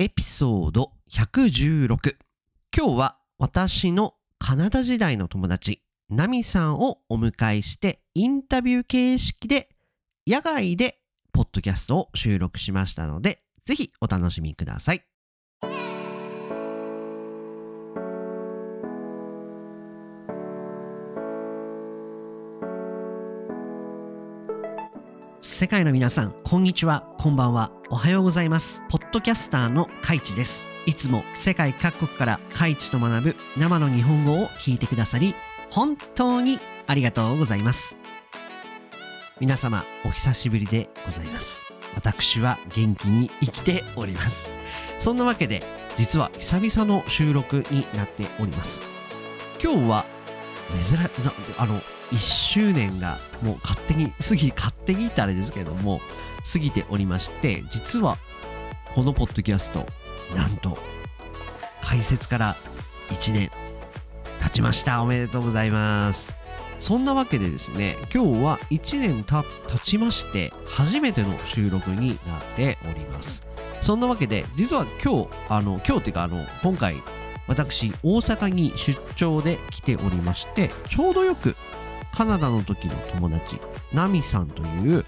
エピソード116今日は私のカナダ時代の友達ナミさんをお迎えしてインタビュー形式で野外でポッドキャストを収録しましたのでぜひお楽しみください世界の皆さん、こんにちは、こんばんは、おはようございます。ポドキャスターのカイチです。いつも世界各国からカイチと学ぶ生の日本語を聞いてくださり、本当にありがとうございます。皆様、お久しぶりでございます。私は元気に生きております。そんなわけで、実は久々の収録になっております。今日は珍なあの1周年がもう勝手に過ぎ勝手にったらあれですけれども過ぎておりまして実はこのポッドキャストなんと開設から1年経ちました。おめでとうございます。そんなわけでですね今日は1年た経ちまして初めての収録になっております。そんなわけで実は今日あの今日っていうかあの今回私大阪に出張で来ておりましてちょうどよくカナダの時の友達ナミさんという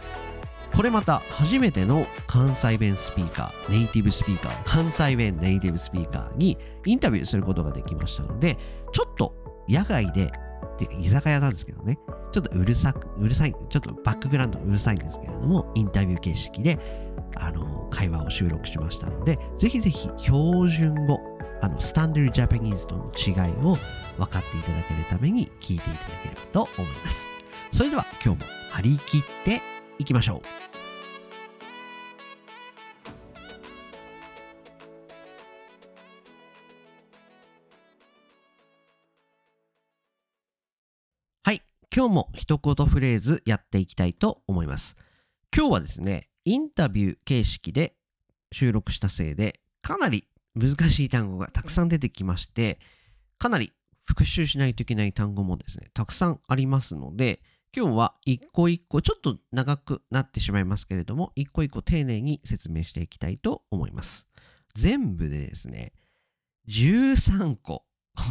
これまた初めての関西弁スピーカーネイティブスピーカー関西弁ネイティブスピーカーにインタビューすることができましたのでちょっと野外でで居酒屋なんですけどねちょっとうるさくうるさいちょっとバックグラウンドうるさいんですけれどもインタビュー形式であの会話を収録しましたのでぜひぜひ標準語あのスタンダードジャパニーズとの違いを分かっていただけるために聞いていただければと思います。それでは今日も張り切っていきましょう。はい、今日も一言フレーズやっていきたいと思います。今日はですね、インタビュー形式で収録したせいで、かなり難しい単語がたくさん出てきまして、かなり復習しないといけない単語もですね、たくさんありますので、今日は一個一個、ちょっと長くなってしまいますけれども、一個一個丁寧に説明していきたいと思います。全部でですね、13個。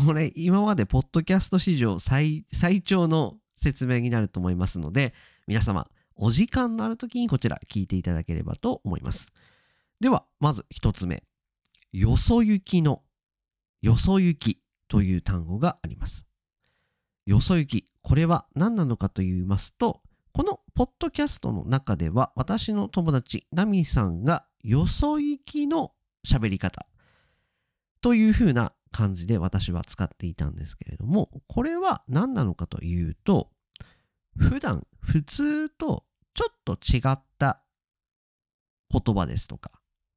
これ、今までポッドキャスト史上最最長の説明になると思いますので、皆様、お時間のある時にこちら聞いていただければと思います。では、まず一つ目。よそ行きの、よそ行きという単語があります。よそ行き、これは何なのかと言いますと、このポッドキャストの中では、私の友達、ナミさんがよそ行きの喋り方というふうな感じで私は使っていたんですけれども、これは何なのかというと、普段、普通とちょっと違った言葉ですとか、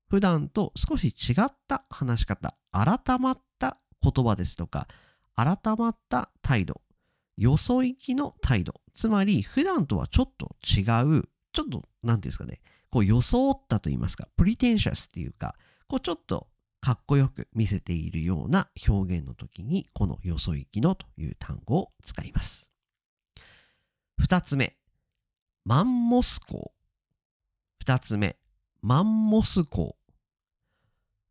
普段と少し違った話し方、改まった言葉ですとか、改まった態度、よそ行きの態度、つまり普段とはちょっと違う、ちょっと、なんていうんですかね、こう装ったと言いますか、プリテンシャスっていうか、こうちょっとかっこよく見せているような表現の時に、このよそ行きのという単語を使います。二つ目、マンモス校。二つ目、マンモス校。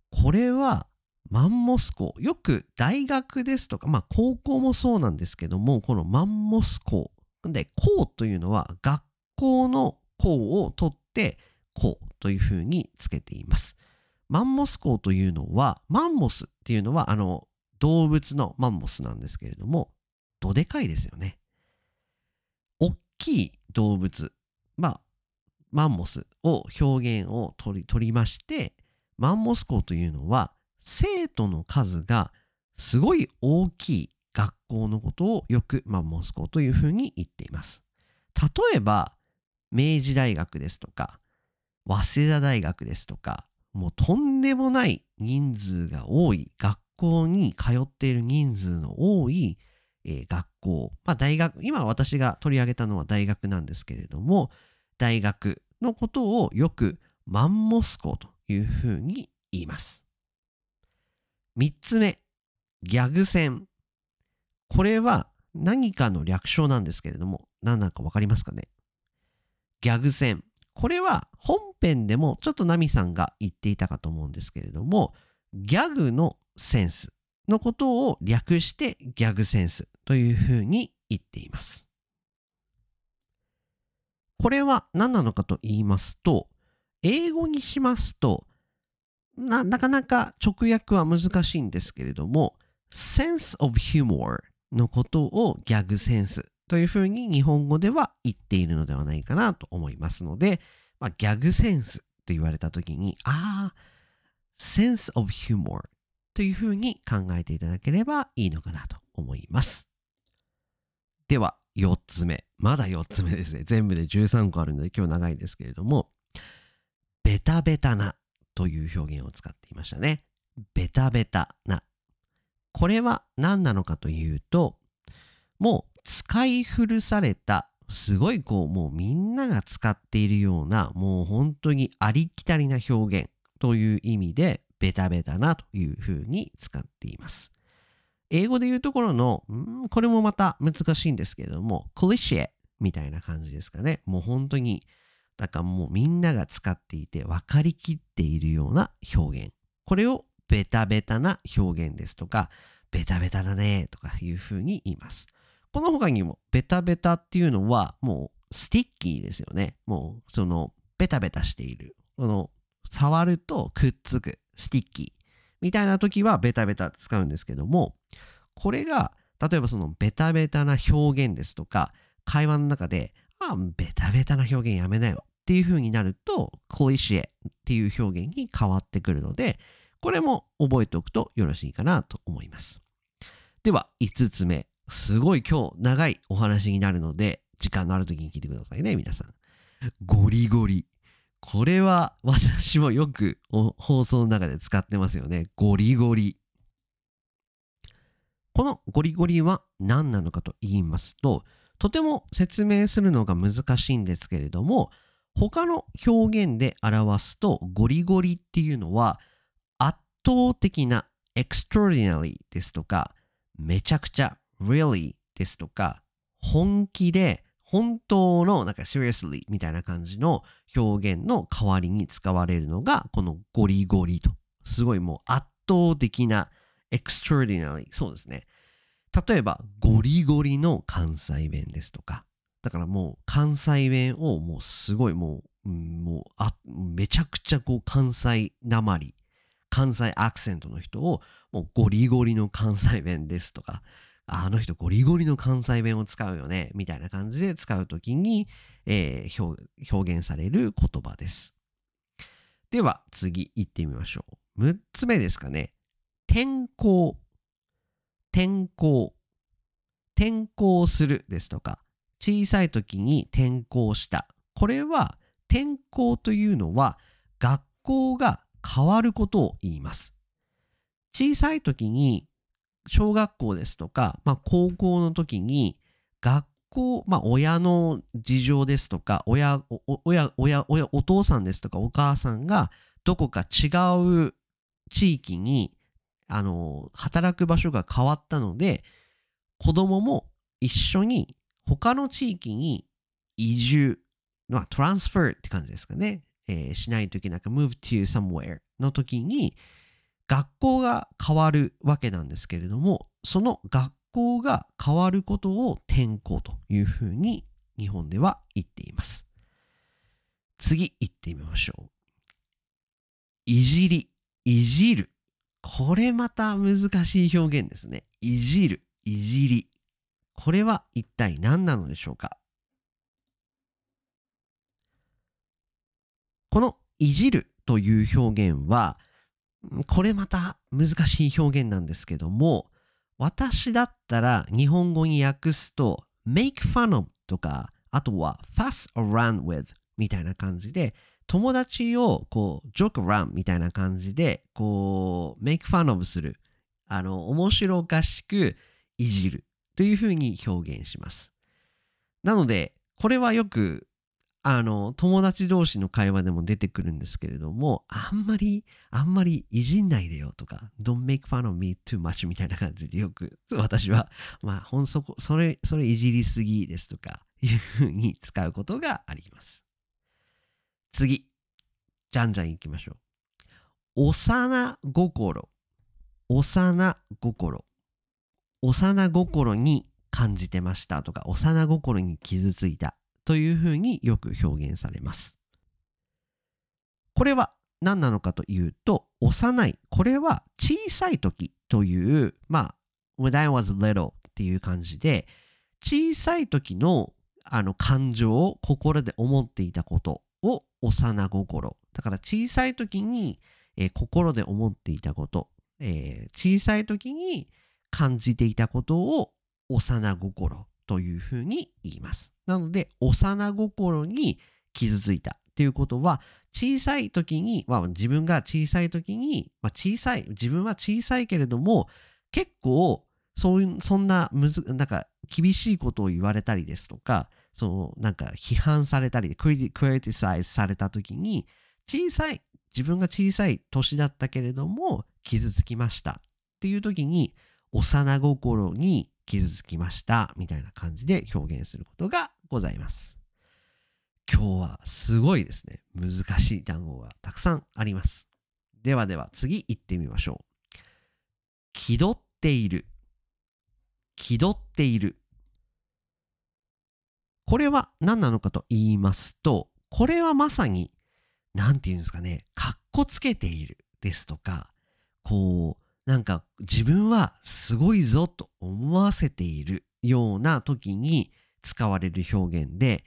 これはマンモス校。よく大学ですとか、まあ高校もそうなんですけども、このマンモス校。で、校というのは学校の校を取って校というふうにつけています。マンモス校というのは、マンモスっていうのはあの動物のマンモスなんですけれども、どでかいですよね。大きい動物、まあ、マンモスを表現を取り取りまして、マンモス校というのは生徒の数がすごい大きい学校のことをよくマンモス校というふうに言っています。例えば、明治大学ですとか、早稲田大学ですとか、もうとんでもない人数が多い学校に通っている人数の多い、えー学校、まあ大学、今私が取り上げたのは大学なんですけれども、大学のことをよくマンモス校というふうに言います。三つ目、ギャグ戦。これは何かの略称なんですけれども、何なのかわかりますかね？ギャグ戦。これは本編でもちょっとナミさんが言っていたかと思うんですけれども、ギャグのセンスのことを略してギャグセンスというふうに言っています。これは何なのかと言いますと、英語にしますと、ななかなか直訳は難しいんですけれども、sense of humor のことをギャグセンスというふうに日本語では言っているのではないかなと思いますので、まあ、ギャグセンスと言われたときに、ああ、sense of humor というふうに考えていただければいいのかなと思います。では、4つ目。まだ4つ目ですね。全部で13個あるので今日長いですけれども、ベタベタなという表現を使っていましたね。ベタベタな。これは何なのかというと、もう使い古された、すごいこう、もうみんなが使っているような、もう本当にありきたりな表現という意味で、ベタベタなというふうに使っています。英語で言うところの、んこれもまた難しいんですけれども、 cliché みたいな感じですかね。もう本当に、だかもうみんなが使っていて分かりきっているような表現。これをベタベタな表現ですとか、ベタベタだねとかいうふうに言います。この他にもベタベタっていうのはもう sticky ですよね。もうそのベタベタしている。この触るとくっつく sticky みたいな時はベタベタ使うんですけども、これが例えばそのベタベタな表現ですとか会話の中で、あ、ベタベタな表現やめなよっていう風になると、 cliché っていう表現に変わってくるので、これも覚えておくとよろしいかなと思います。では、5つ目。すごい今日長いお話になるので、時間のある時に聞いてくださいね、皆さん。ゴリゴリ。これは私もよく放送の中で使ってますよね。ゴリゴリ。このゴリゴリは何なのかと言いますと、とても説明するのが難しいんですけれども、他の表現で表すとゴリゴリっていうのは圧倒的な extraordinary ですとかめちゃくちゃ really ですとか本気で本当のなんか seriously みたいな感じの表現の代わりに使われるのがこのゴリゴリと。すごいもう圧倒的な extraordinary そうですね。例えばゴリゴリの関西弁ですとかだからもう関西弁をもうすごいもう、うん、もうあめちゃくちゃこう関西なまり関西アクセントの人をもうゴリゴリの関西弁ですとかあの人ゴリゴリの関西弁を使うよねみたいな感じで使うときに、えー、表現される言葉です。では次行ってみましょう。6つ目ですかね。転校。転校。転校するですとか、小さい時に転校した。これは転校というのは学校が変わることを言います。小さい時に小学校ですとか、まあ、高校の時に学校、まあ、親の事情ですとか親親親親お父さんですとかお母さんがどこか違う地域にあの働く場所が変わったので子供も一緒に他の地域に移住、まあ、トランスファーって感じですかね、えー、しないといけなく move to somewhere の時に学校が変わるわけなんですけれどもその学校が変わることを転校というふうに日本では言っています。次行ってみましょう。いじりいじる。これまた難しい表現ですね。いじる。いじり。これは一体何なのでしょうか？このいじるという表現は、これまた難しい表現なんですけども、私だったら日本語に訳すと make fun of とか、あとは fuss around with みたいな感じで、友達をこう joke around みたいな感じで、こう make fun of する。あの、面白おかしくいじる。というふうに表現します。なので、これはよく、あの、友達同士の会話でも出てくるんですけれども、あんまり、あんまりいじんないでよとか、don't make fun of me too much みたいな感じでよく、私は、まあ、ほんそこ、それ、それいじりすぎですとか、いうふうに使うことがあります。次。じゃんじゃん行きましょう。幼心。幼心。幼心に感じてましたとか、幼心に傷ついたというふうによく表現されます。これは何なのかというと、幼い。これは小さい時という、まあ、when I was little っていう感じで、小さい時のあの感情を心で思っていたこと幼心。だから小さい時に、えー、心で思っていたこと、えー、小さい時に感じていたことを幼心というふうに言います。なので、幼心に傷ついたっていうことは、小さい時に、まあ、自分が小さい時に、まあ、小さい、自分は小さいけれども、結構、そういう、そんなむず、なんか、厳しいことを言われたりですとか、その、なんか、批判されたり、クリティサイズされた時に、小さい、自分が小さい年だったけれども、傷つきましたっていう時に、幼心に傷つきましたみたいな感じで表現することがございます。今日はすごいですね。難しい単語がたくさんあります。ではでは次行ってみましょう。気取っている。気取っている。これは何なのかと言いますと、これはまさに、何て言うんですかね、かっこつけているですとか、こう、なんか自分はすごいぞと思わせているような時に使われる表現で、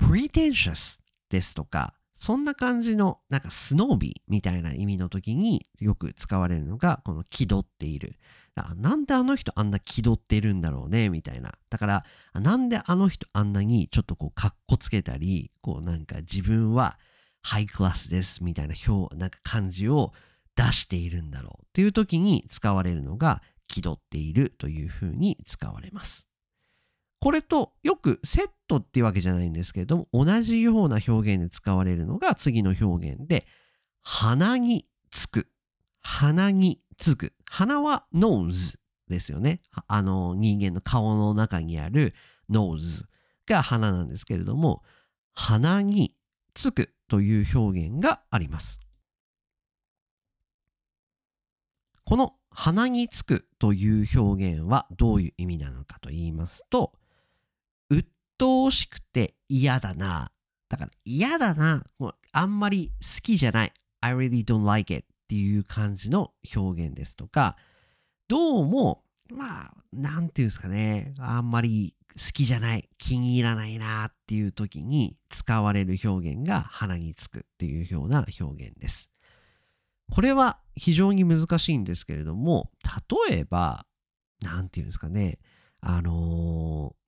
pretentious ですとか、そんな感じの、なんかスノービーみたいな意味の時によく使われるのが、この気取っている。なんであの人あんな気取ってるんだろうねみたいな。だから、なんであの人あんなにちょっとこう、かっこつけたり、こうなんか自分はハイクラスですみたいな表、なんか感じを出しているんだろうっていう時に使われるのが、気取っているというふうに使われます。これとよくセットっていうわけじゃないんですけれども、同じような表現で使われるのが次の表現で、鼻につく。鼻につく。鼻は nose ですよね。あの人間の顔の中にある nose が鼻なんですけれども、鼻につくという表現があります。この鼻につくという表現はどういう意味なのかと言いますと、うしくて嫌だな。だから嫌だな。あんまり好きじゃない。I really don't like it っていう感じの表現ですとか、どうも、まあ、なんていうんですかね。あんまり好きじゃない。気に入らないなっていう時に使われる表現が鼻につくっていうような表現です。これは非常に難しいんですけれども、例えば、なんていうんですかね。あのー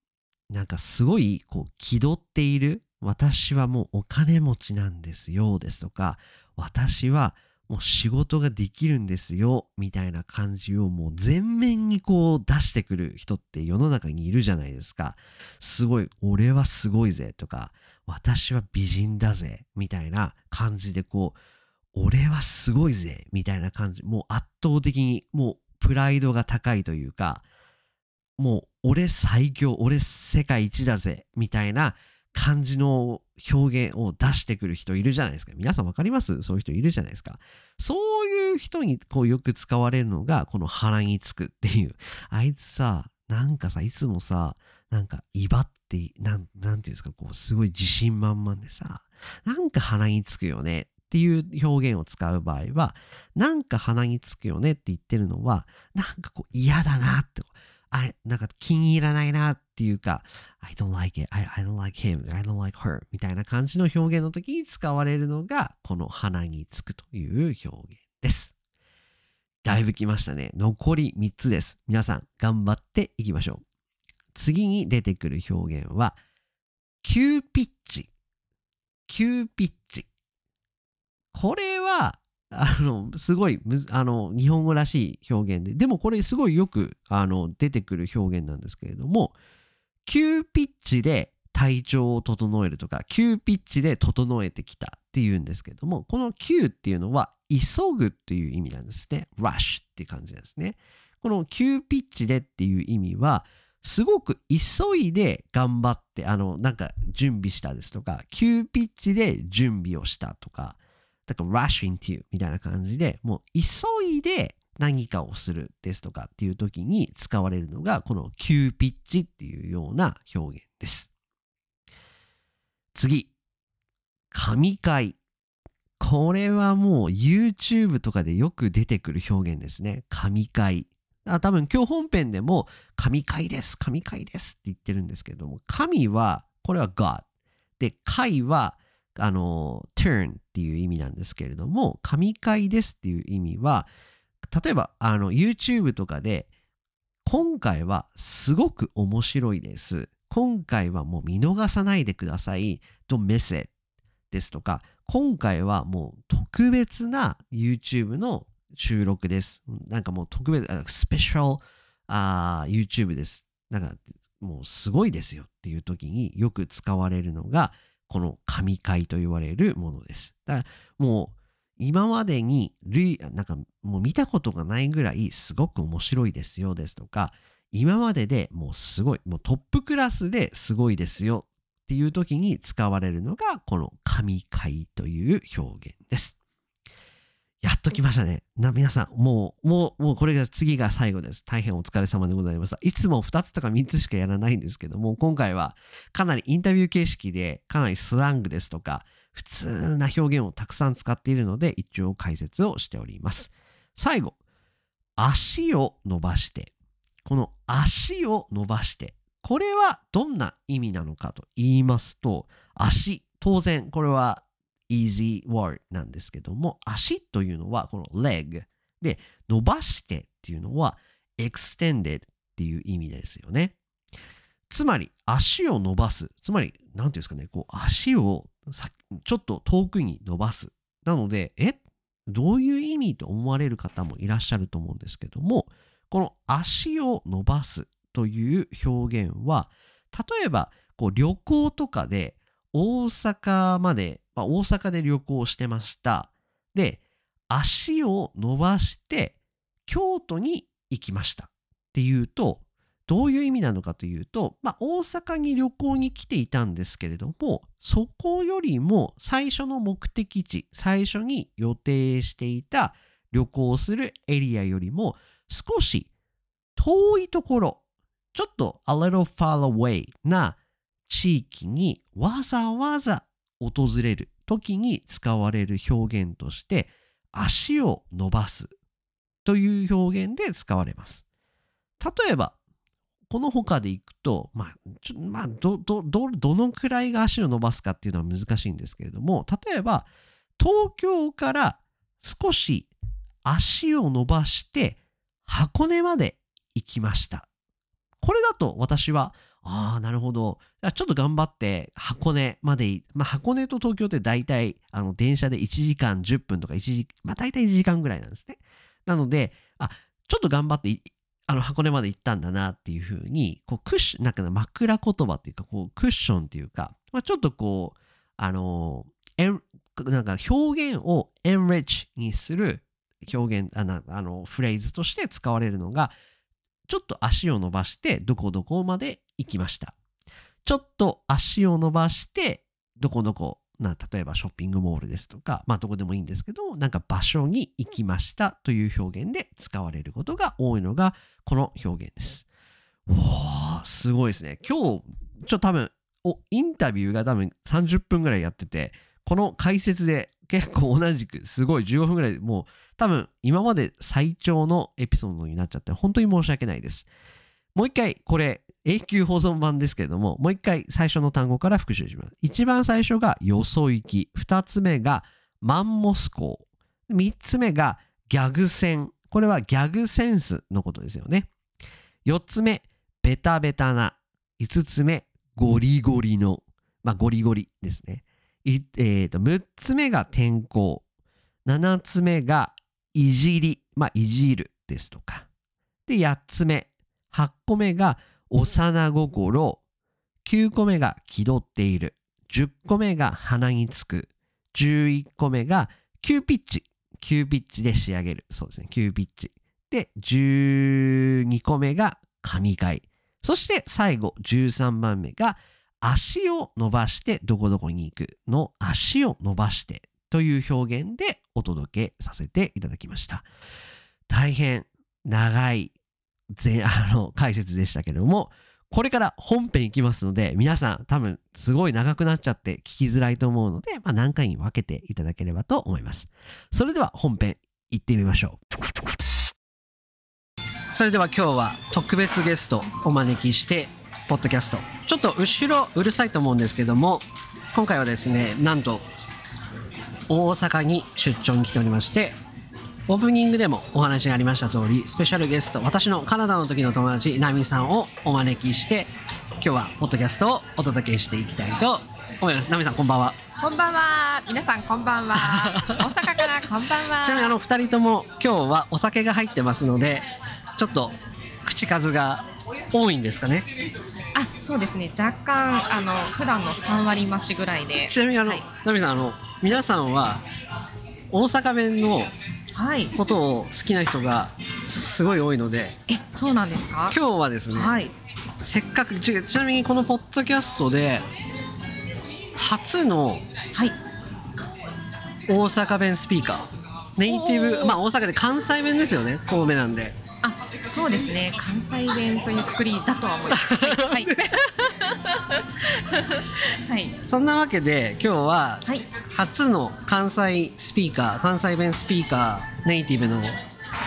なんかすごいこう気取っている私はもうお金持ちなんですよですとか私はもう仕事ができるんですよみたいな感じをもう全面にこう出してくる人って世の中にいるじゃないですか。すごい、俺はすごいぜとか私は美人だぜみたいな感じでこう俺はすごいぜみたいな感じもう圧倒的にもうプライドが高いというかもう俺最強、俺世界一だぜ、みたいな感じの表現を出してくる人いるじゃないですか。皆さんわかります？そういう人いるじゃないですか。そういう人にこうよく使われるのが、この腹につくっていう。あいつさ、なんかさ、いつもさ、なんか威張って、なん、なんていうんですか、こう、すごい自信満々でさ、なんか鼻につくよねっていう表現を使う場合は、なんか鼻につくよねって言ってるのは、なんかこう嫌だなって、あ、なんか気に入らないなっっていうか、I don't like it, I, I don't like him, I don't like her みたいな感じの表現の時に使われるのが、この鼻につくという表現です。だいぶ来ましたね。残り3つです。皆さん、頑張っていきましょう。次に出てくる表現は、急ピッチ。急ピッチ。これは、あの、すごい、あの、日本語らしい表現で、でもこれすごいよく、あの、出てくる表現なんですけれども、急ピッチで体調を整えるとか、急ピッチで整えてきたっていうんですけども、この急っていうのは、急ぐっていう意味なんですね。rush っていう感じですね。この急ピッチでっていう意味は、すごく急いで頑張って、あの、なんか準備したですとか、急ピッチで準備をしたとか、だから rush into みたいな感じで、もう急いで何かをするですとかっていう時に使われるのが、この急ピッチっていうような表現です。次。神回。これはもう YouTube とかでよく出てくる表現ですね。神回。あ多分今日本編でも神回です、神回ですって言ってるんですけども、神は、これは God。で、回は、あの、turn っていう意味なんですけれども、神回ですっていう意味は、例えば、あの、YouTube とかで、今回はすごく面白いです。今回はもう見逃さないでください。Don't miss it ですとか、今回はもう特別な YouTube の収録です。なんかもう特別、スペシャルあ YouTube です。なんかもうすごいですよっていう時によく使われるのが、この神回と言われるものです。だからもう今までになんかもう見たことがないぐらいすごく面白いですよですとか、今まででもうすごい、もうトップクラスですごいですよっていう時に使われるのがこの神回という表現です。やっと来ましたね。な、皆さん、もう、もう、もうこれが次が最後です。大変お疲れ様でございました。いつも2つとか3つしかやらないんですけども、今回はかなりインタビュー形式で、かなりスラングですとか、普通な表現をたくさん使っているので、一応解説をしております。最後、足を伸ばして、この足を伸ばして、これはどんな意味なのかと言いますと、足、当然これは easy word なんですけども、足というのはこの leg で、伸ばしてっていうのは extended っていう意味ですよね。つまり足を伸ばす。つまり、なんていうんですかね、こう足をちょっと遠くに伸ばす。なので、え？どういう意味と思われる方もいらっしゃると思うんですけども、この足を伸ばすという表現は、例えばこう旅行とかで大阪までまあ、大阪で旅行してました。で、足を伸ばして京都に行きましたっていうと、どういう意味なのかというと、まあ、大阪に旅行に来ていたんですけれども、そこよりも最初の目的地、最初に予定していた旅行するエリアよりも少し遠いところ、ちょっと a little far away な地域にわざわざ訪れる時に使われる表現として足を伸ばすという表現で使われます。例えば、この他でいくと、まあ、ちょまあ、ど、ど、ど、どのくらいが足を伸ばすかっていうのは難しいんですけれども、例えば、東京から少し足を伸ばして箱根まで行きました。これだと私はああ、なるほど。ちょっと頑張って箱根まで、まあ、箱根と東京って大体あの電車で1時間10分とか1時、まあ、大体1時間ぐらいなんですね。なので、あ、ちょっと頑張ってあの箱根まで行ったんだなっていうふうに、こうクッション、なんか枕言葉っていうか、こうクッションっていうか、まあ、ちょっとこう、あのー、なんか表現を enrich にする表現、あの、あのフレーズとして使われるのが、ちょっと足を伸ばしてどこどこまで行きました。ちょっと足を伸ばしてどこどこな例えばショッピングモールですとか、まあどこでもいいんですけど、なんか場所に行きましたという表現で使われることが多いのがこの表現です。おー、すごいですね。今日、ちょっと多分、お、インタビューが多分30分ぐらいやってて、この解説で結構同じくすごい15分ぐらいでもう多分今まで最長のエピソードになっちゃって本当に申し訳ないです。もう一回これ永久保存版ですけれどももう一回最初の単語から復習します。一番最初がよそ行き。二つ目がマンモス校。三つ目がギャグ戦。これはギャグセンスのことですよね。四つ目ベタベタな。五つ目ゴリゴリの。まあゴリゴリですね。えー、と6つ目が転校7つ目がいじり、まあ、いじるですとかで8つ目8個目が幼心9個目が気取っている10個目が鼻につく11個目が急ピッチ急ピッチで仕上げる。そうですね急ピッチ。で12個目が神回。そして最後13番目が足を伸ばしてどこどこに行く。の足を伸ばしてという表現でお届けさせていただきました。大変長いぜ あの解説でしたけれども、これから本編いきますので、皆さん多分すごい長くなっちゃって聞きづらいと思うので、まあ、何回に分けていただければと思います。それでは本編行ってみましょう。それでは今日は特別ゲストお招きして、ポッドキャスト。ちょっと後ろうるさいと思うんですけども、今回はですね、なんと大阪に出張に来ておりまして、オープニングでもお話がありました通り、スペシャルゲスト、私のカナダの時の友達、ナミさんをお招きして、今日はポッドキャストをお届けしていきたいと思います。ナミさん、こんばんは。こんばんは。皆さんこんばんは。大阪からこんばんは。ちなみにあの2人とも今日はお酒が入ってますので、ちょっと口数が多いんですかね。あ、そうですね。若干あの普段の三割増しぐらいで。ちなみにあの、はいナミさん、あの、皆さんは大阪弁のはい。ことを好きな人がすごい多いので、え、そうなんですか？今日はですね、はい。せっかくちちなみにこのポッドキャストで初のはい。大阪弁スピーカーネイティブまあ大阪で関西弁ですよね神戸なんであ、そうですね。関西弁というくくりだとは思います。はい。はい。はい。そんなわけで今日ははい。初の関西スピーカー関西弁スピーカーネイティブの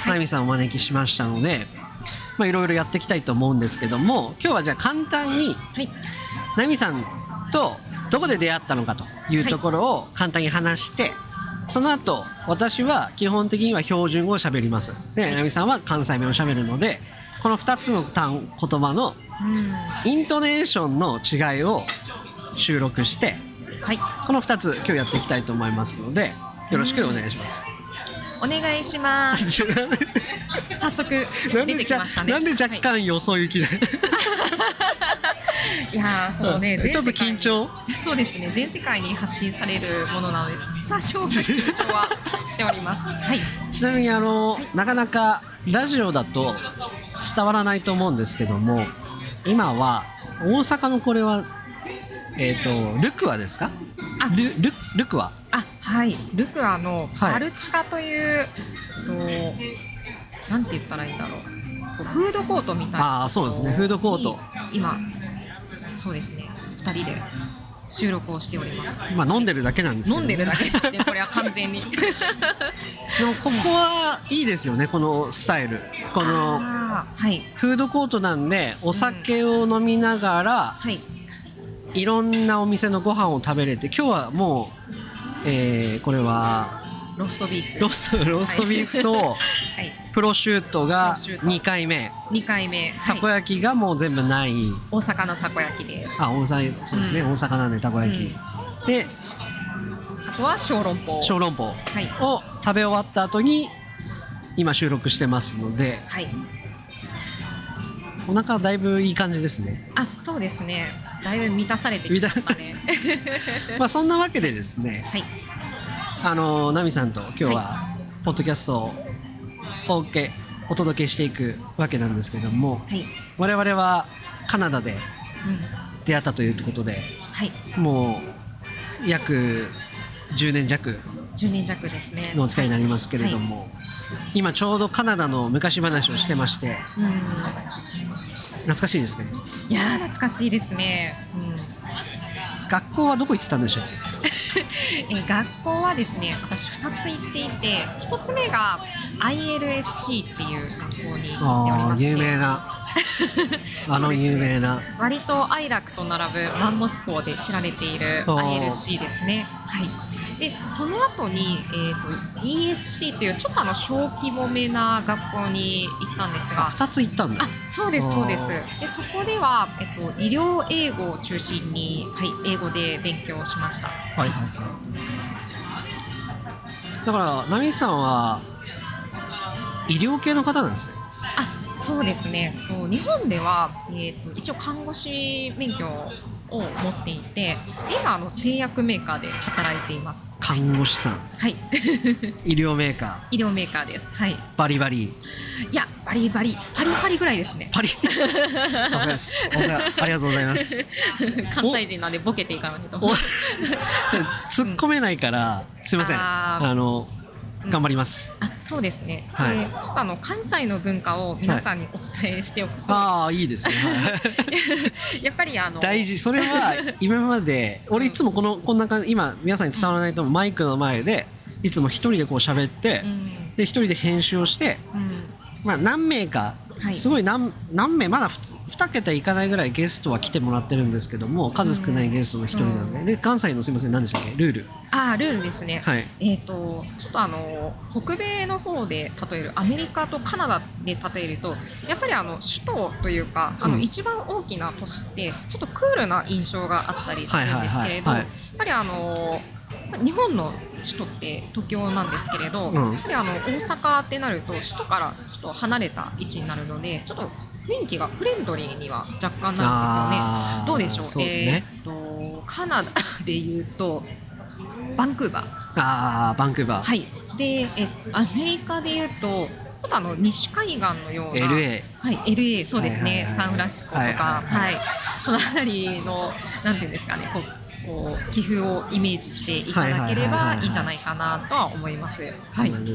ナミさんをお招きしましたのでまあいろいろやっていきたいと思うんですけども今日はじゃあ簡単にはい。ナミさんとどこで出会ったのかというところを簡単に話して、その後私は基本的には標準語を喋りますでナミさんは関西弁を喋るのでこの2つの単言葉のうん。イントネーションの違いを収録してはい。この2つ今日やっていきたいと思いますのでよろしくお願いします。お願いします。早速出てきましたね。なんで若干よそ行きで、いやーそうね、ちょっと緊張そうですね全世界に発信されるものなので多少緊張はしております。はい。ちなみにあの、なかなかラジオだと伝わらないと思うんですけども今は大阪のこれはえっ、とルクアですか？あ。ルルルクア。あはい。ルクアのはい。バルチカという、となんて言ったらいいんだろう。こうフードコートみたいな。あーそうですね。フードコート。に今そうですね。2人で収録をしております。まあ飲んでるだけなんですけど、飲んでるだけですね。これは完全に。でもここはいいですよね。このスタイル。このフードコートなんでお酒を飲みながら、はい。いろんなお店のご飯を食べれて今日はもう、えーこれはローストビーフ。ローストローストビーフと はい。プロシュートがプロシュート。2回目。2回目、はい、たこ焼きがもう全部ない、大阪のたこ焼きです。あ大阪そうですね、うん。大阪なんでたこ焼き、であとは小籠包。小籠包。はい。を食べ終わった後に今収録してますので。はい。お腹だいぶいい感じですね。あそうですね。だいぶ満たされてきましたね。まあそんなわけでですね。はいあのナミさんと今日はポッドキャストをお受けお届けしていくわけなんですけどもはい、我々はカナダでうん、出会ったということではい。もう約10年弱10年弱ですね。のお付き合いになりますけれども、今ちょうどカナダの昔話をしてましてうん。懐かしいですね。いやー懐かしいですね、うん学校はどこ行ってたんでしょう えー学校はですね私2つ行っていて1つ目が ILSC っていう学校に行っておりまして。有名なあの有名な。割と愛楽と並ぶマンモス校で知られている ILC ですね。はい。でその後にえっ、と ESC というちょっとあの小規模めな学校に行ったんですが。2つ行ったんだ。あそうですそうです。でそこでは、えっと、医療英語を中心に、はい、英語で勉強しました。はい。はいだからナミさんは医療系の方なんですね。あそうですね。日本では、えーと一応看護師免許をを持っていて今あの製薬メーカーで働いています。看護師さん。はい。医療メーカ医療メーカーです。はい。ーバリバリ。いやバリバリ。パリパリぐらいですね。パリ。さすがです。ありがとうございます。関西人なんでボケていかないと。お 突っ込めないからすいません。あのうん頑張ります、あそうですね、はい。でちょっとあの関西の文化を皆さんにお伝えしておくと、ああいいですね、は いやっぱりあの大事。それは 今まで俺いつもこのこんな感じ今皆さんに伝わらないと思うマイクの前でいつも一人でこう喋ってうん。で一人で編集をしてうん。まあ何名かはい。すごい何何名まだ2桁いかないぐらいゲストは来てもらってるんですけども数少ないゲストの一人なんで。で関西のすいません何でしたっけ？ルール。あールールですね、はい。えー、とちょっとあの北米の方で例えるアメリカとカナダで例えるとやっぱりあの首都というかあのうん一番大きな都市ってちょっとクールな印象があったりするんですけれどやっぱりあの日本の首都って東京なんですけれど、うん。やっぱりあの大阪ってなると首都からちょっと離れた位置になるのでちょっと雰囲気がフレンドリーには若干なるんですよね。どうでしょう？そうですね、えーとカナダでいうとバンクーバー。ああバンクーバー、はい、でえアメリカでいうとちょっとあの西海岸のような LA はい、LA そうですね、サンフランシスコとか、はいははいいそのあたりのなんていうんですかねこうこう寄付をイメージしていただければいいんじゃないかなとは思います。はい。うん、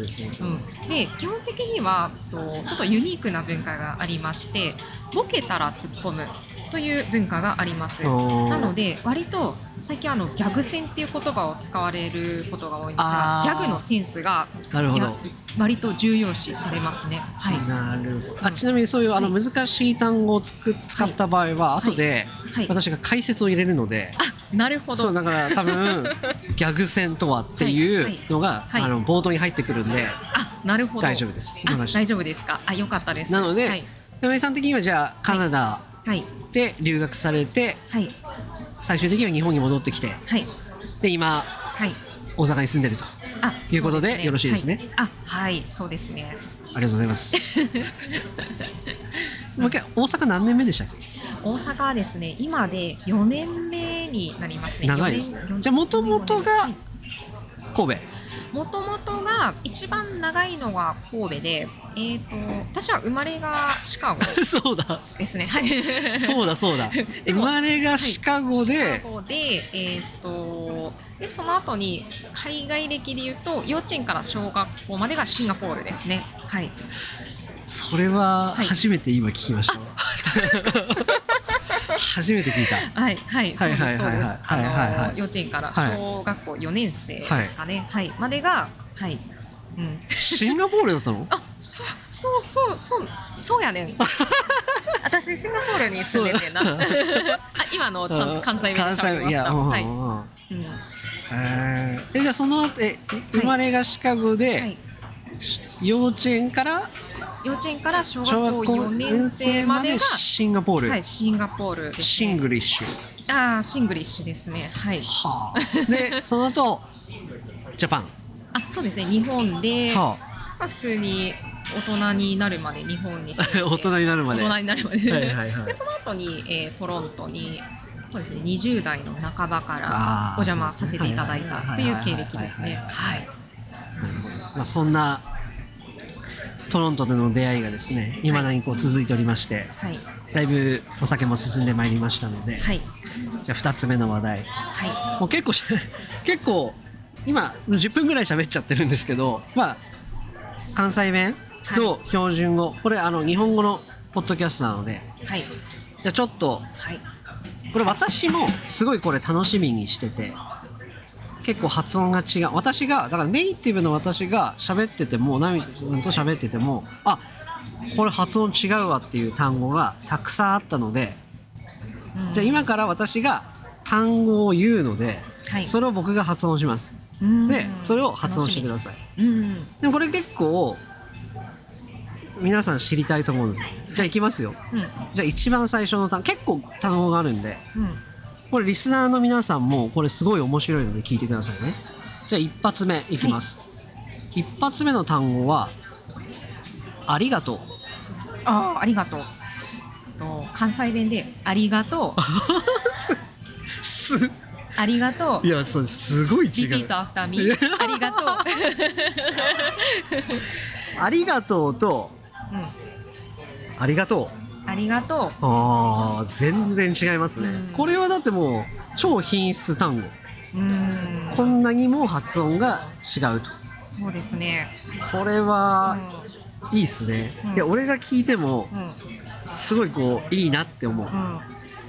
で基本的にはとちょっとユニークな文化がありましてボケたら突っ込むという文化があります。なので割と最近あのギャグ戦っていう言葉を使われることが多いんですがギャグのセンスがなるほど。割と重要視されますね。はい、なるほど。あちなみにそういうあのは難しい単語をつく使った場合は後ではい、私が解説を入れるので、あなるほど。そうだから多分 ギャグ戦とはっていうのが、はい。はい。あの冒頭に入ってくるんであなるほど。大丈夫です。大丈夫ですか？あよかったです。なのではい。山根さん的にはじゃあカナダはい。で留学されてはい。最終的には日本に戻ってきてはい。で今はい。大阪に住んでるとあいうことでそよろしいですね。はい、あはいそうですね。ありがとうございます。もう一回大阪何年目でしたっけ？大阪はですね今で4年目になりますね。長いですね。じゃあ元々がはい。神戸もともとが一番長いのが神戸で、えー、と私は生まれがシカゴ そうだ。ですね。はい、そうだそうだ。で生もまれがシカゴシでカゴで、えー、とでその後に海外歴でいうと幼稚園から小学校までがシンガポールですね。はい、それははい初めて今聞きました、初めて聞いた。はい、はい、そうです、はいはいはい幼稚園からはい。小学校4年生ですかね。はい、までが、はい、うん。シンガポールだったの？あ、そう、そう、そう、そう、そうやねん。私シンガポールに住んでてな。あ、今のちゃんと関西弁喋りました。はい、うんえじゃあその後え生まれがシカゴで、はい。幼稚園から幼稚園から小学校小学校4年生までが、シンガポール、はい、シンガポールね。シングリッシュあーシングリッシュですね。はい。はあ でその後ジャパンあ、そうですね。日本で、はまあ、普通に大人になるまで日本に 大人になるまで大人になるまで。はいはいはいでその後に、えートロントにそうですね20代の半ばからお邪魔させていただいたっていう経歴ですね。はい。まあ、そんなトロントでの出会いがですねいまだにこう続いておりまして、はい。だいぶお酒も進んでまいりましたので、はい。じゃあ2つ目の話題はもう結構し 結構今10分ぐらい喋っちゃってるんですけどまあ関西弁と標準語、これあの日本語のポッドキャストなのでい。はい。じゃあちょっとはい。これ私もすごいこれ楽しみにしてて結構発音が違う。私がだからネイティブの私が喋っててもナミ君と喋っててもあこれ発音違うわっていう単語がたくさんあったのでうん。じゃあ今から私が単語を言うのではい。それを僕が発音します。うん。でそれを発音してください。うん。でもこれ結構皆さん知りたいと思うんです。じゃあいきますよ。うん。じゃあ一番最初の単語結構単語があるんでうん。これリスナーの皆さんもこれすごい面白いので聞いてくださいね。じゃあ一発目いきます、一発目の単語はありがとう。ああ、ありがとう。と関西弁でありがとう。すありがとう。いやそれすごい違う。 repeat a fter me。ありがとう、ありがとうとうん、ありがとありがとう。あー全然違いますね、うん。これはだってもう超頻出単語。ううん。こんなにも発音が違うと。そうですね。これは、いいっすね、うん。いや俺が聞いてもすごいこういいなって思う、うん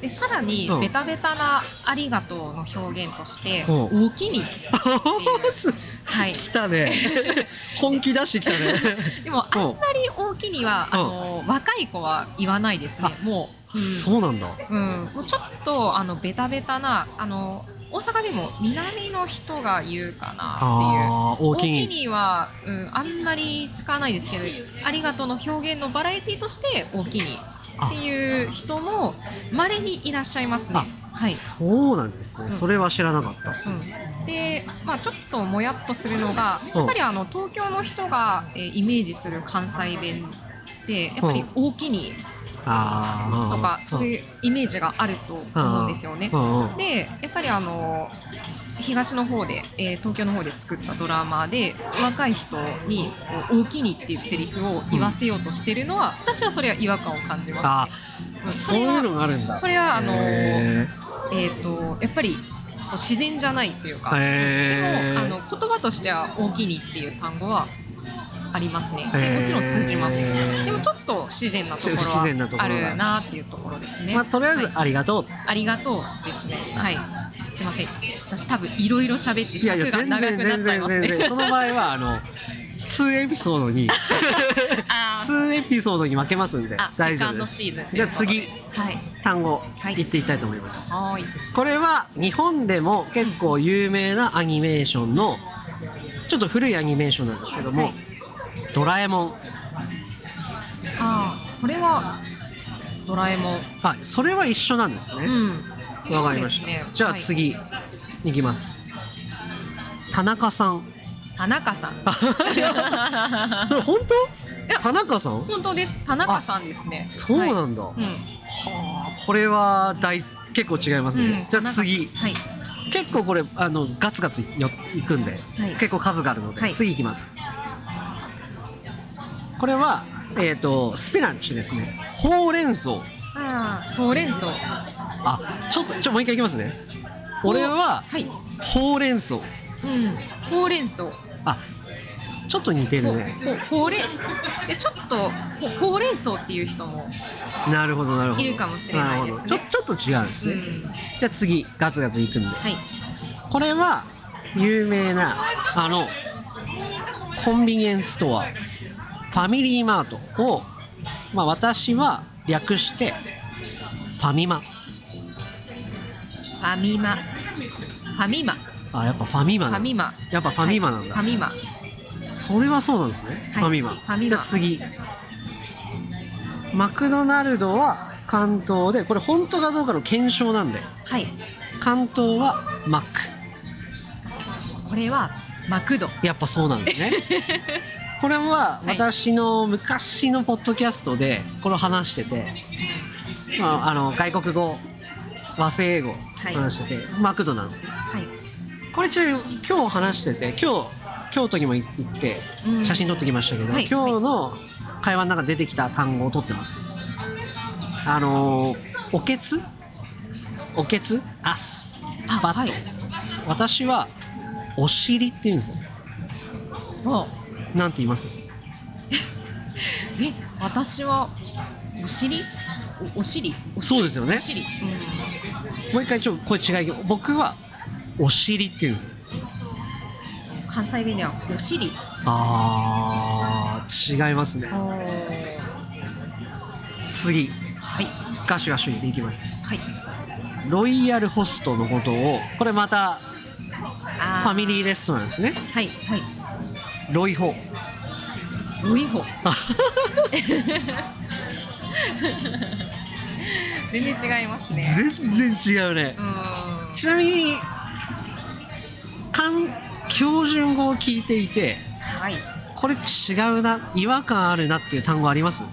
でさらにうん。ベタベタな「ありがとう」の表現として「うん。大きに」すはい。来たね。本気出してきたね。でもあんまり大きにはあの若い子は言わないですね。もう、うん。そうなんだ。うん、もうちょっとあのベタベタなあの大阪でも南の人が言うかなっていう。大大ききにには、うん、あんまり使わないですけど「ありがとう」の表現のバラエティとして「大きに」っていう人もまれにいらっしゃいますね。はい。そうなんですね、うん。それは知らなかった。うん、で、まあ、ちょっともやっとするのがうん。やっぱりあの東京の人が、えーイメージする関西弁ってやっぱり「大きに」とかそういうイメージがあると思うんですよね。うんうんでやっぱりあの東の方で、えー東京の方で作ったドラマで若い人にこう「大きに」っていうセリフを言わせようとしてるのは、私はそれは違和感を感じまあす、ね。そういうのがあるんだ。それはあのへえー、とやっぱり自然じゃないというか、でもあの言葉としては「大きに」っていう単語はありますね。もちろん通じます。でもちょっと不自然なところはあるなっていうところですね。まあとりあえずはいありがとう、ありがとうですね。はい。すいません。私多分いろいろ喋って尺が長くなっちゃいますね。全然 その場合はあの2エピソードに あー2エピソードに分けますんで大丈夫ですじゃあ。次はい。単語はい言っていきたいと思います、はーい。これは日本でも結構有名なアニメーションのちょっと古いアニメーションなんですけども、はいドラえもん。あーこれはドラえもん。はいそれは一緒なんですね、うん。わかりました、ね。じゃあはい。次、い、きます。田中さん。田中さん。それ本い当や田中さん？本当です。田中さんですね。そうはいなんだ、うん。はあこれは大結構違いますね、うん。じゃあ次。はい。結構これあのガツガツよいくんで、はい。結構数があるので、はい。次いきますこれはえっ、とスピナッチですね。ほうれん草。ああ、ほうれん草。あちょっとちょもう一回いきますね。俺ははい。ほうれん草。うん。ほうれん草。あちょっと似てるほねほほうれんでちょっとほほうれん草っていう人もなるほどなるほど。いるかもしれないですね。ちょちょっと違うんですね、うん。じゃあ次ガツガツいくんで。はい。これは有名なあのコンビニエンスストアファミリーマートを、まあ、私は略してファミマ。ファミマ。ファミマ。あやっぱファミマファミマ。やっぱファミマなんだ、ファミマ。それはそうなんですね、はい。ファミマ。ファミマ。じゃあ次。マクドナルドは関東でこれ本当かどうかの検証なんではい。関東はマック。これはマクド。やっぱそうなんですね。これははい。私の昔のポッドキャストでこれを話してて、まあ、あの外国語和製英語はい。話してて、マクドなんですよはい。これちなみに今日話してて今日京都にも行ってうん。写真撮ってきましたけど、はい。今日の会話の中で出てきた単語を取ってます。あのーおけつ？おけつ？アス。バット、私はお尻って言うんですよ。あなんて言います？え私はお尻？おお尻？そうですよね。お尻、うん、もう一回ちょっとこれ違い。僕はお尻って言うんです。よ関西弁ではお尻。あー違いますね。次。はい。ガシュガシュ言っていきます。はい。ロイヤルホストのことをこれまたあファミリーレストランですね。はいはいロイホロイホ 全然違いますね。全然違うね。ちなみに関標準語を聞いていてはい。これ違うな違和感あるなっていう単語あります？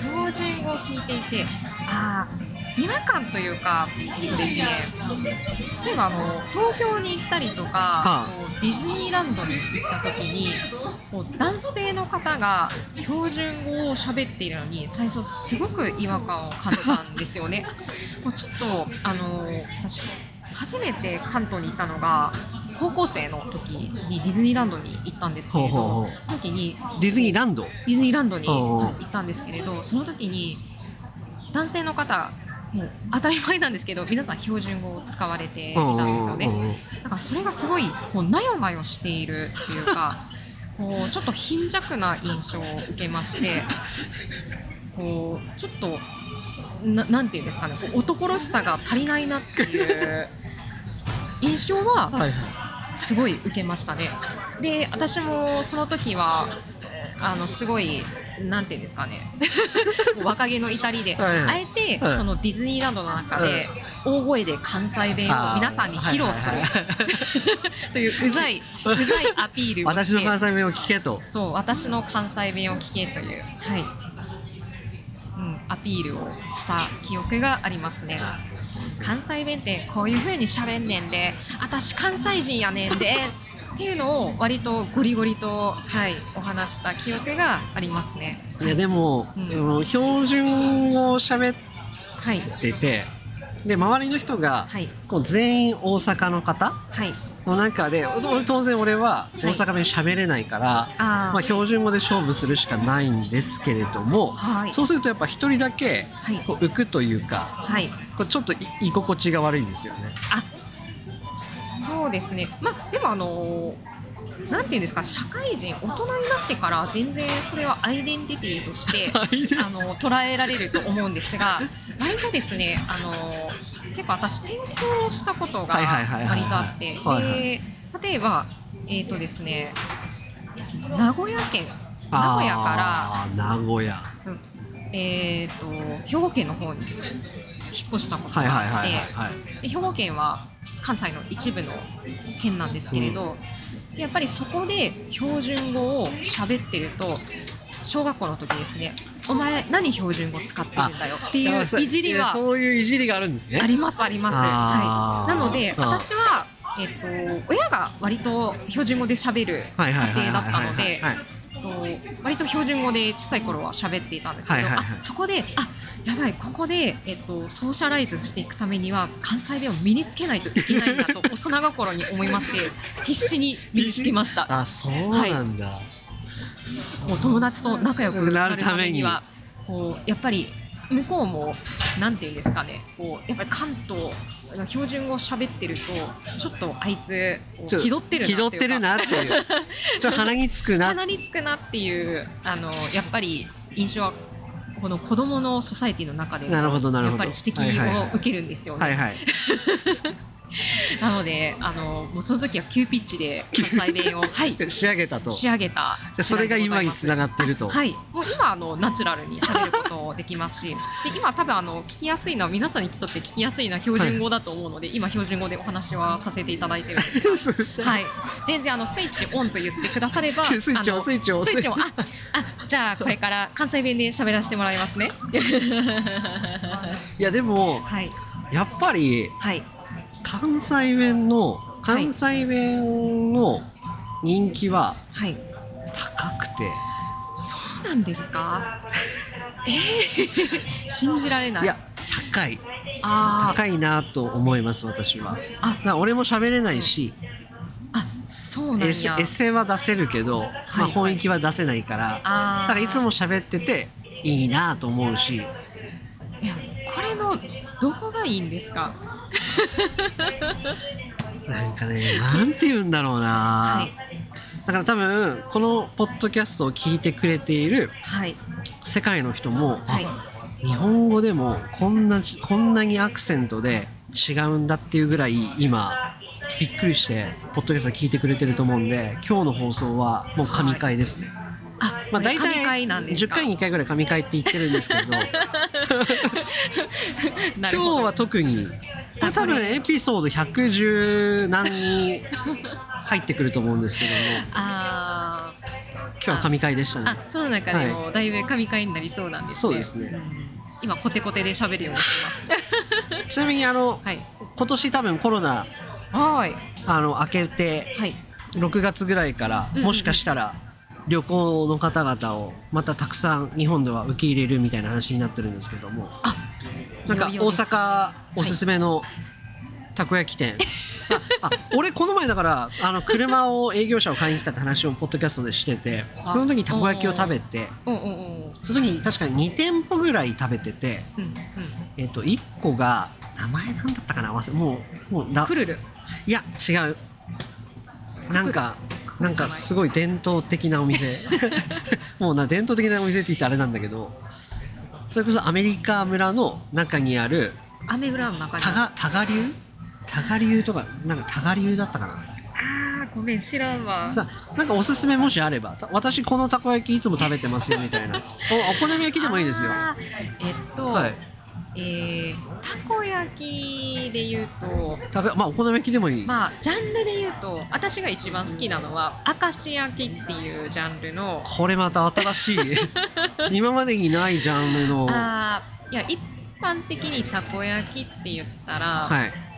標準語を聞いていてああ違和感というかですね。例えばあの東京に行ったりとか、はあ。ディズニーランドに行った時にこう男性の方が標準語を喋っているのに最初すごく違和感を感じたんですよね。もうちょっとあの私初めて関東に行ったのが高校生の時にディズニーランドに行ったんですけれどほ時にディズニーランド？ディズニーランドに、行ったんですけれどその時に男性の方当たり前なんですけど皆さん標準語を使われていたんですよね。だからそれがすごいこうなよなよしているっていうかこうちょっと貧弱な印象を受けましてこうちょっとななんていうんですかねこう男らしさが足りないなっていう印象はすごい受けましたね。で私もその時はあのすごいなんていうんですかね。若気の至りで、はい。はい。あえて、はい。そのディズニーランドの中で大声で関西弁を皆さんに披露する。といううざい うざいアピールを私の関西弁を聞けと。そう私の関西弁を聞けというはい、うん、アピールをした記憶がありますね。関西弁ってこういう風に喋んねんで私関西人やねんでっていうのを割とゴリゴリと、はい、お話した記憶がありますね。いやでも、うん。標準語を喋っはい。ててで周りの人がはい。こう全員大阪の方はい。の中で俺当然俺は大阪弁喋れないから、あー。まあ、標準語で勝負するしかないんですけれども、はい。そうするとやっぱ一人だけはい。こう浮くというかはい。こうちょっとい居心地が悪いんですよね。あそうですね。まあでもあのなんていうんですか社会人大人になってから全然それはアイデンティティとして あの捉えられると思うんですが割とですねあの結構私転校したことが割とあって例えばえっ、とですね名古屋県名古屋かあー名古屋。ら、うんえっ、と兵庫県の方に引っ越したことがあっては兵庫県は関西の一部の県なんですけれど、やっぱりそこで標準語を喋ってると小学校の時ですね「お前何標準語使ってるんだよ」っていういじりやはそういういじりがあるんですね。ありますあります。はい、なので私は、えっと親が割と標準語で喋る家庭だったのでこう割と標準語で小さい頃は喋っていたんですけど、はいはいはい。あそこであやばいここで、えっと、ソーシャライズしていくためには関西弁を身につけないといけないなと幼心に思いまして 必死に身につけました。あそうなんだ、もう友達と仲良くなるためにはこうやっぱり向こうもなんていうんですかね。こうやっぱり関東標準語を喋ってるとちょっとあいつ気取ってるな気取ってるなっていう。ちょっと鼻につくな。鼻につくなっていうあのやっぱり印象はこの子供のソサエティの中でもなるほどなるほど。やっぱり指摘を受けるんですよね。はいはいなのであのもうその時は急ピッチで関西弁を はい。仕上げたと。じ仕上げた。ゃあそれが今につながってると、はい、もう今あのナチュラルに喋ることできますし、で今多分あの聞きやすいのは皆さんにとって聞きやすいのは標準語だと思うので、今標準語でお話はさせていただいてるんですが、はい、全然あのスイッチオンと言ってくだされば、スイッチオンスイッチオン。スイッチオン、あ、あ、じゃあこれから関西弁で喋らせてもらいますね。いやでもはい、やっぱりはい、関西弁の関西弁の人気ははい。高くて、そうなんですか？えー、信じられない。いや高いあー高いなと思います私はあ俺も喋れないし、あ、そうなんや。エッセイは出せるけど、まあ、はい本域は出せないから、だからいつも喋ってていいなと思うしいやこれのどこがいいんですか？なんかねなんて言うんだろうな、はい。だから多分このポッドキャストを聞いてくれているはい。世界の人も、はい。あ日本語でもこんなこんなにアクセントで違うんだっていうぐらい今びっくりしてポッドキャスト聞いてくれてると思うんで今日の放送はもう神回ですね、あ、まあ、大体神回なんです10か。回に1回ぐらい神回って言ってるんですけど。今日は特にこれ多分エピソード110何に入ってくると思うんですけどもあ今日は神回でしたーねあその中でもだいぶ神回になりそうなんですね。そうですねん今コテコテで喋るようにしてます。ちなみにあのはい。今年多分コロナはい。あの明けてはい。6月ぐらいからうんうんうんもしかしたら旅行の方々をまたたくさん日本では受け入れるみたいな話になってるんですけどもあ、なんか大阪おすすめのたこ焼き店、ああ俺この前だからあの車を営業車を買いに来たって話をポッドキャストでしててあその時にたこ焼きを食べてその時に確かに2店舗ぐらい食べてて。えっと1個が名前なんだったかな？忘れもうもうラクルル。いや違う。なんかなんかすごい伝統的なお店。もうな伝統的なお店って言ってあれなんだけどそれこそアメリカ村の中にあるアメブラの中に。タガタガ流？タガ流とかなんかタガ流だったかな？ああ、ごめん、知らんわ。さなんかおすすめもしあればた私このたこ焼きいつも食べてますよみたいな。おお好み焼きでもいいですよ。あーえっと、はいえーたこ焼きで言うと、まあお好み焼きでもいい、まあ、ジャンルで言うと、私が一番好きなのは、明石焼きっていうジャンルの、これまた新しい。今までにないジャンルの。はあーいや、一般的にたこ焼きって言ったら、い。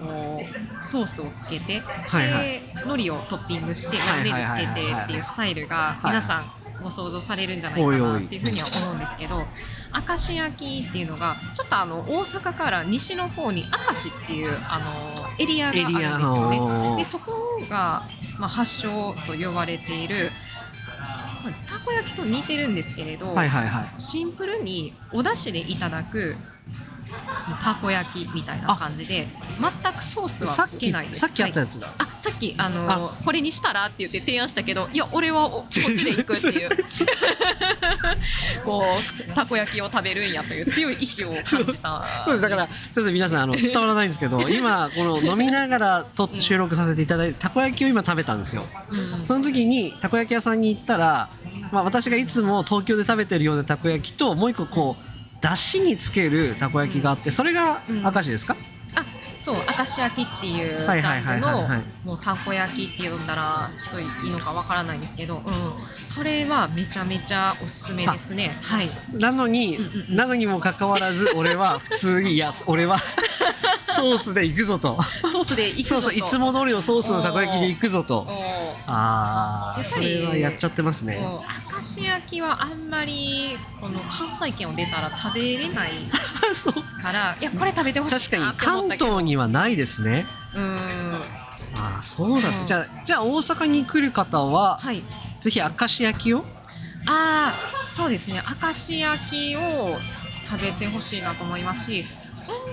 こうソースをつけて、はいはい。で海苔をトッピングして、まあ、はい腕につけはい。はいはいてっていうスタイルがはい。皆さんご想像されるんじゃないかないっていうふうには思うんですけど明石焼きっていうのがちょっとあの大阪から西の方に明石っていうあのエリアがあるんですよね。のでそこが、まあ、発祥と呼ばれている、まあたこ焼きと似てるんですけれど、はいはいはいシンプルにお出汁でいただくたこ焼きみたいな感じで全くソースはつけないです。さっきあったはいやつ。だ、あさっきあのこれにしたらって言って提案したけどいや俺はお こっちで行くっていう。こうたこ焼きを食べるんやという強い意志を感じた。そうです。だからそうです皆さんあの 伝わらないんですけど今この飲みながらと収録させていただいてたこ焼きを今食べたんですよ。うん。その時にたこ焼き屋さんに行ったら、まあ、私がいつも東京で食べてるようなたこ焼きともう一個こうだしにつけるたこ焼きがあってそれがうん。明石ですか、あそう明石焼きっていうジャンルのもうたこ焼きって呼んだらちょっといいのかわからないんですけど、うん、それはめちゃめちゃおすすめですね。はい。なのに、うんうんうん。なのにもかかわらず 俺は普通にいや俺は ソースで行くぞと。ソースでいくぞと。そうそういつも通りのソースのたこ焼きで行くぞと。ああそれはやっちゃってますねもう明石焼きはあんまりこの関西圏を出たら食べれない からいやこれ食べてほし確かにいなって思関ったけど。東にはないですね。うーん。ああそうだ、うんじゃあじゃあ大阪に来る方ははい。ぜひ明石焼きを？ああそうですね。明石焼きを食べてほしいなと思いますし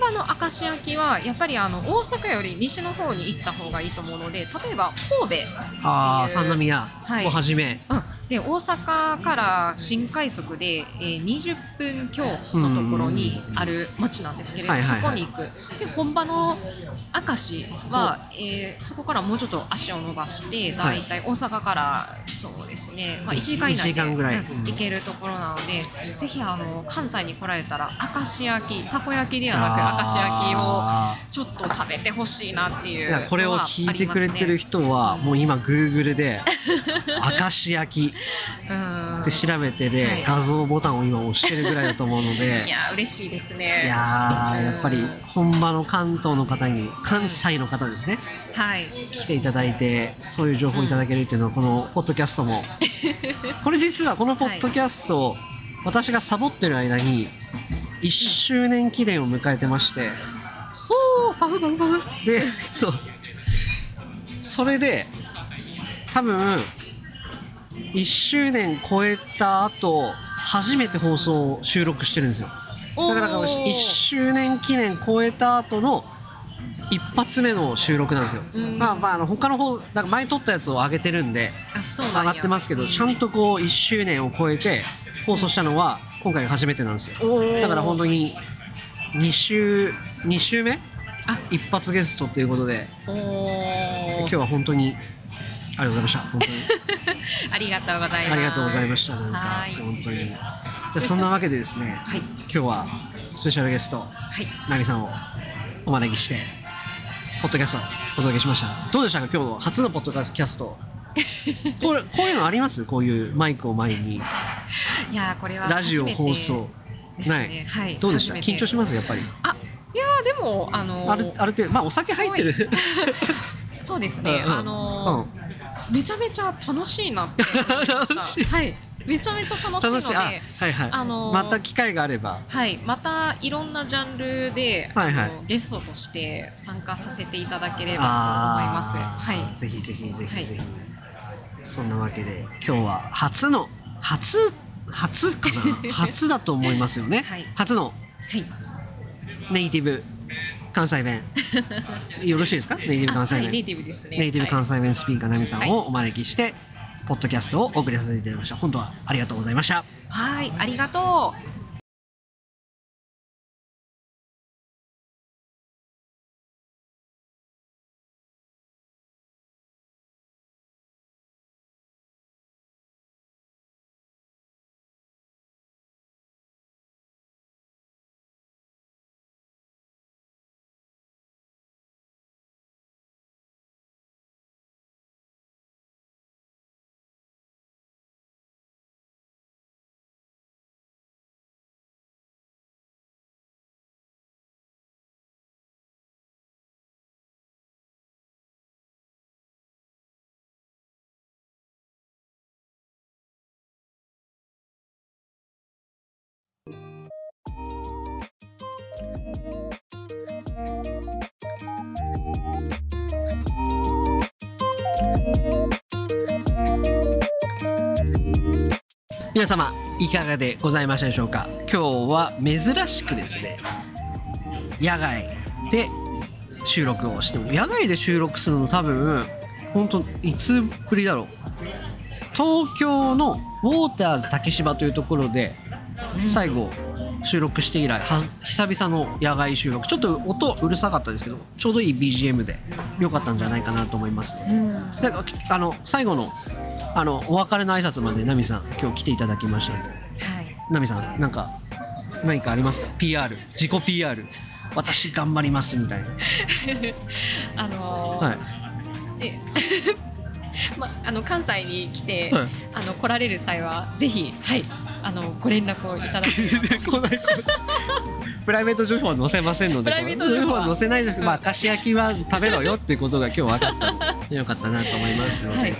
本場の明石焼きはやっぱりあの大阪より西の方に行った方がいいと思うので例えば神戸ああ三宮はいをはじめ、うん、で大阪から新快速で、えー20分強のところにある町なんですけれども、そこに行く。で本場の明石は、えーそこからもうちょっと足を伸ばしてだい。たい大阪からそうですね、まあ、1時間以内1で時間ぐらい。うんうん。行けるところなのでぜひあの関西に来られたら明石焼きたこ焼きではなく明石焼きをあちょっと食べてほしいなっていうーいやこれを聞いてくれてる人はもう今グーグルで 明石焼きうん。って調べてはい。で画像ボタンを今押してるぐらいだと思うので。いや嬉しいですね。いやーやっぱり本場の関東の方に関西の方ですね。はい。来ていただいてそういう情報をいただけるっていうのはこのポッドキャストも。これ実はこのポッドキャスト、私がサボってる間に1周年記念を迎えてまして。おーパフパフパフ。でそう。それで多分1周年超えた後初めて放送を収録してるんですよ。だからおー1周年記念超えた後の一発目の収録なんですよ、うん。まあまああの他の方なんか前撮ったやつを上げてるんで上がってますけどちゃんとこう1周年を超えて放送したのは今回が初めてなんですよ。だから本当に2週2週目？あ。一発ゲストということで今日は本当にありがとうございました。本当にありがとうございます。ありがとうございました。なんかはい本当に。じゃあそんなわけでですねはい。今日はスペシャルゲストはい。ナミさんをお招きしてポッドキャストをお届けしました。どうでしたか？今日の初のポッドキャスト。これこういうのあります？こういうマイクを前に。いやーこれはラジオ放送。ですね。はい。どうでした？緊張します？やっぱり。いやーでもあのーあるある程度。まあお酒入ってる。そうですね。うんうん。あのーめちゃめちゃ楽しいなって思いました。はい。めちゃめちゃ楽しいので、はいはい、あのーまた機会があればはい。またいろんなジャンルで、はいはいゲストとして参加させていただければと思います。はい。ぜひぜひぜひぜひ、はいそんなわけで今日は初の初初かな？初だと思いますよね、はい初のはい。ネイティブ関西弁よろしいですか？ネイティブあ関西弁、はいネイティブですね。ネイティブ関西。西弁スピーカーナミさんはいをお招きして、ポッドキャストをお送りさせていただきました本当はありがとうございましたはい。ありがとう。皆様いかがでございましたでしょうか？今日は珍しくですね野外で収録をしても野外で収録するの多分本当いつぶりだろう。東京のウォーターズ竹芝というところでうん。最後収録して以来は久々の野外収録。ちょっと音うるさかったですけどちょうどいい BGM で良かったんじゃないかなと思います。うん。であの最後のあのお別れの挨拶までナミさん今日来ていただきました。のではい。ナミさんなんか何かありますか？PR 自己 PR 私頑張りますみたいな。あのーはい。え まあの関西に来て、はい。あの来られる際はぜひはいあのご連絡をいただければ。と来ない。プライベート情報は載せませんのでプライベート情報は。載せないですけど、まあ、菓子焼きは食べろよっていうことが今日分かったのでよかったなと思いますので、はい。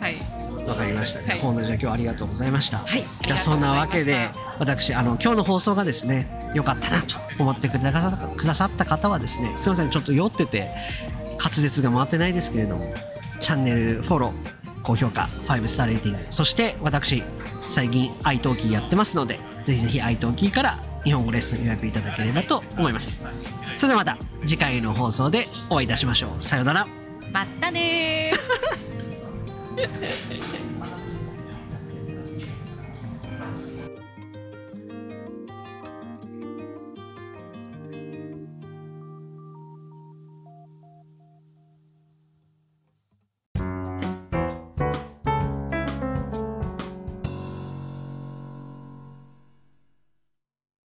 はい。わかりました、ねはい。本当にじゃあ今日はありがとうございました、はい。じゃあそんなわけで私あの今日の放送がですね良かったなと思ってくださくださった方はですねすいませんちょっと酔ってて滑舌が回ってないですけれどもチャンネルフォロー高評価5スターレーティングそして私最近 iTalki やってますのでぜひぜひ iTalki から日本語レッスン予約いただければと思います。それではまた次回の放送でお会いいたしましょう。さようなら。またねー。